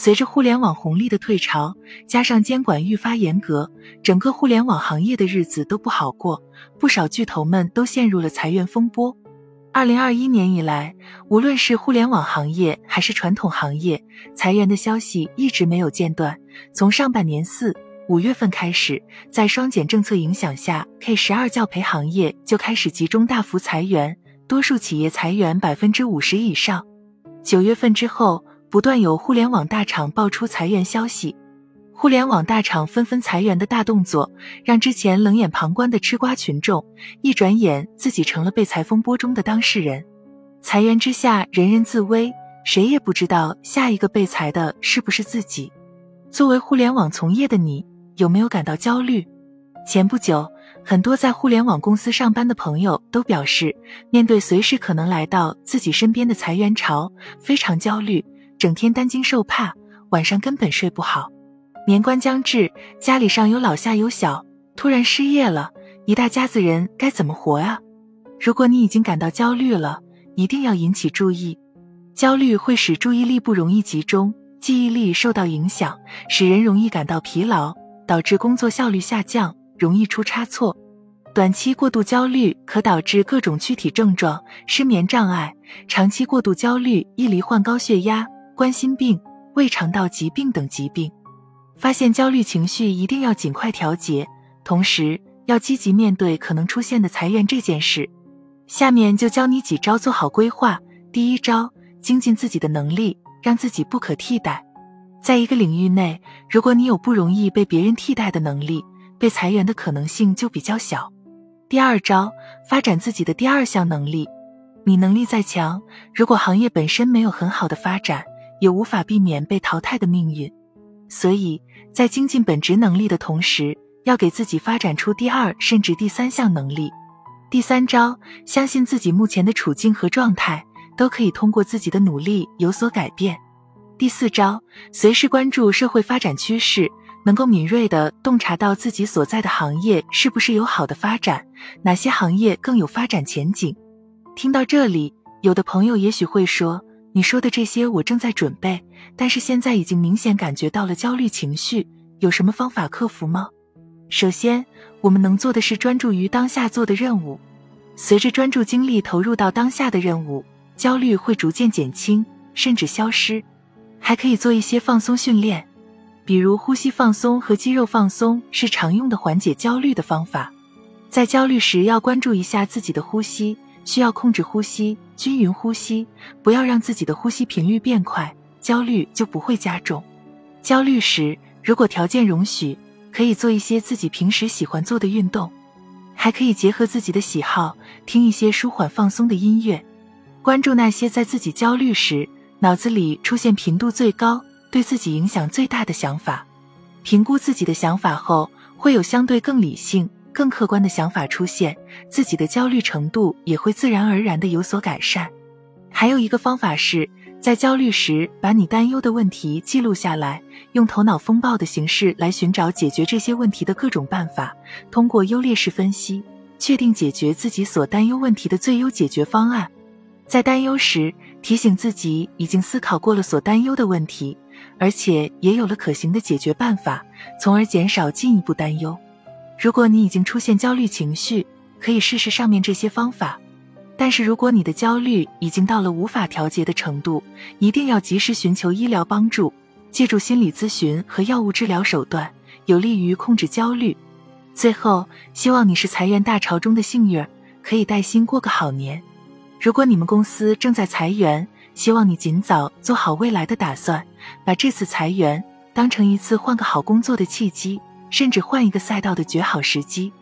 随着互联网红利的退潮，加上监管愈发严格，整个互联网行业的日子都不好过，不少巨头们都陷入了裁员风波。二零二一年以来，无论是互联网行业还是传统行业，裁员的消息一直没有间断。从上半年四五月份开始，在双减政策影响下，K 十二教培行业就开始集中大幅裁员，多数企业裁员百分之五十以上。九月份之后，不断有互联网大厂爆出裁员消息。互联网大厂纷纷裁员的大动作，让之前冷眼旁观的吃瓜群众，一转眼自己成了被裁风波中的当事人。裁员之下，人人自危，谁也不知道下一个被裁的是不是自己。作为互联网从业的你，有没有感到焦虑？前不久，很多在互联网公司上班的朋友都表示，面对随时可能来到自己身边的裁员潮，非常焦虑，整天担惊受怕，晚上根本睡不好。年关将至，家里上有老下有小，突然失业了，一大家子人该怎么活啊？如果你已经感到焦虑了，一定要引起注意。焦虑会使注意力不容易集中，记忆力受到影响，使人容易感到疲劳，导致工作效率下降，容易出差错。短期过度焦虑可导致各种躯体症状、失眠障碍；长期过度焦虑易罹患高血压、冠心病、胃肠道疾病等疾病。发现焦虑情绪一定要尽快调节，同时要积极面对可能出现的裁员这件事。下面就教你几招做好规划。第一招，精进自己的能力，让自己不可替代。在一个领域内，如果你有不容易被别人替代的能力，被裁员的可能性就比较小。第二招，发展自己的第二项能力。你能力再强，如果行业本身没有很好的发展，也无法避免被淘汰的命运。所以在精进本职能力的同时，要给自己发展出第二甚至第三项能力。第三招，相信自己目前的处境和状态都可以通过自己的努力有所改变。第四招，随时关注社会发展趋势，能够敏锐地洞察到自己所在的行业是不是有好的发展，哪些行业更有发展前景。听到这里，有的朋友也许会说。你说的这些我正在准备，但是现在已经明显感觉到了焦虑情绪，有什么方法克服吗？首先，我们能做的是专注于当下做的任务。随着专注精力投入到当下的任务，焦虑会逐渐减轻，甚至消失。还可以做一些放松训练，比如呼吸放松和肌肉放松是常用的缓解焦虑的方法。在焦虑时要关注一下自己的呼吸。需要控制呼吸，均匀呼吸，不要让自己的呼吸频率变快，焦虑就不会加重。焦虑时，如果条件容许，可以做一些自己平时喜欢做的运动，还可以结合自己的喜好，听一些舒缓放松的音乐。关注那些在自己焦虑时脑子里出现频度最高、对自己影响最大的想法，评估自己的想法后，会有相对更理性。更客观的想法出现，自己的焦虑程度也会自然而然的有所改善。还有一个方法是在焦虑时，把你担忧的问题记录下来，用头脑风暴的形式来寻找解决这些问题的各种办法。通过优劣势分析，确定解决自己所担忧问题的最优解决方案。在担忧时，提醒自己已经思考过了所担忧的问题，而且也有了可行的解决办法，从而减少进一步担忧。如果你已经出现焦虑情绪，可以试试上面这些方法。但是如果你的焦虑已经到了无法调节的程度，一定要及时寻求医疗帮助，借助心理咨询和药物治疗手段，有利于控制焦虑。最后，希望你是裁员大潮中的幸运儿，可以带薪过个好年。如果你们公司正在裁员，希望你尽早做好未来的打算，把这次裁员当成一次换个好工作的契机。甚至换一个赛道的绝好时机。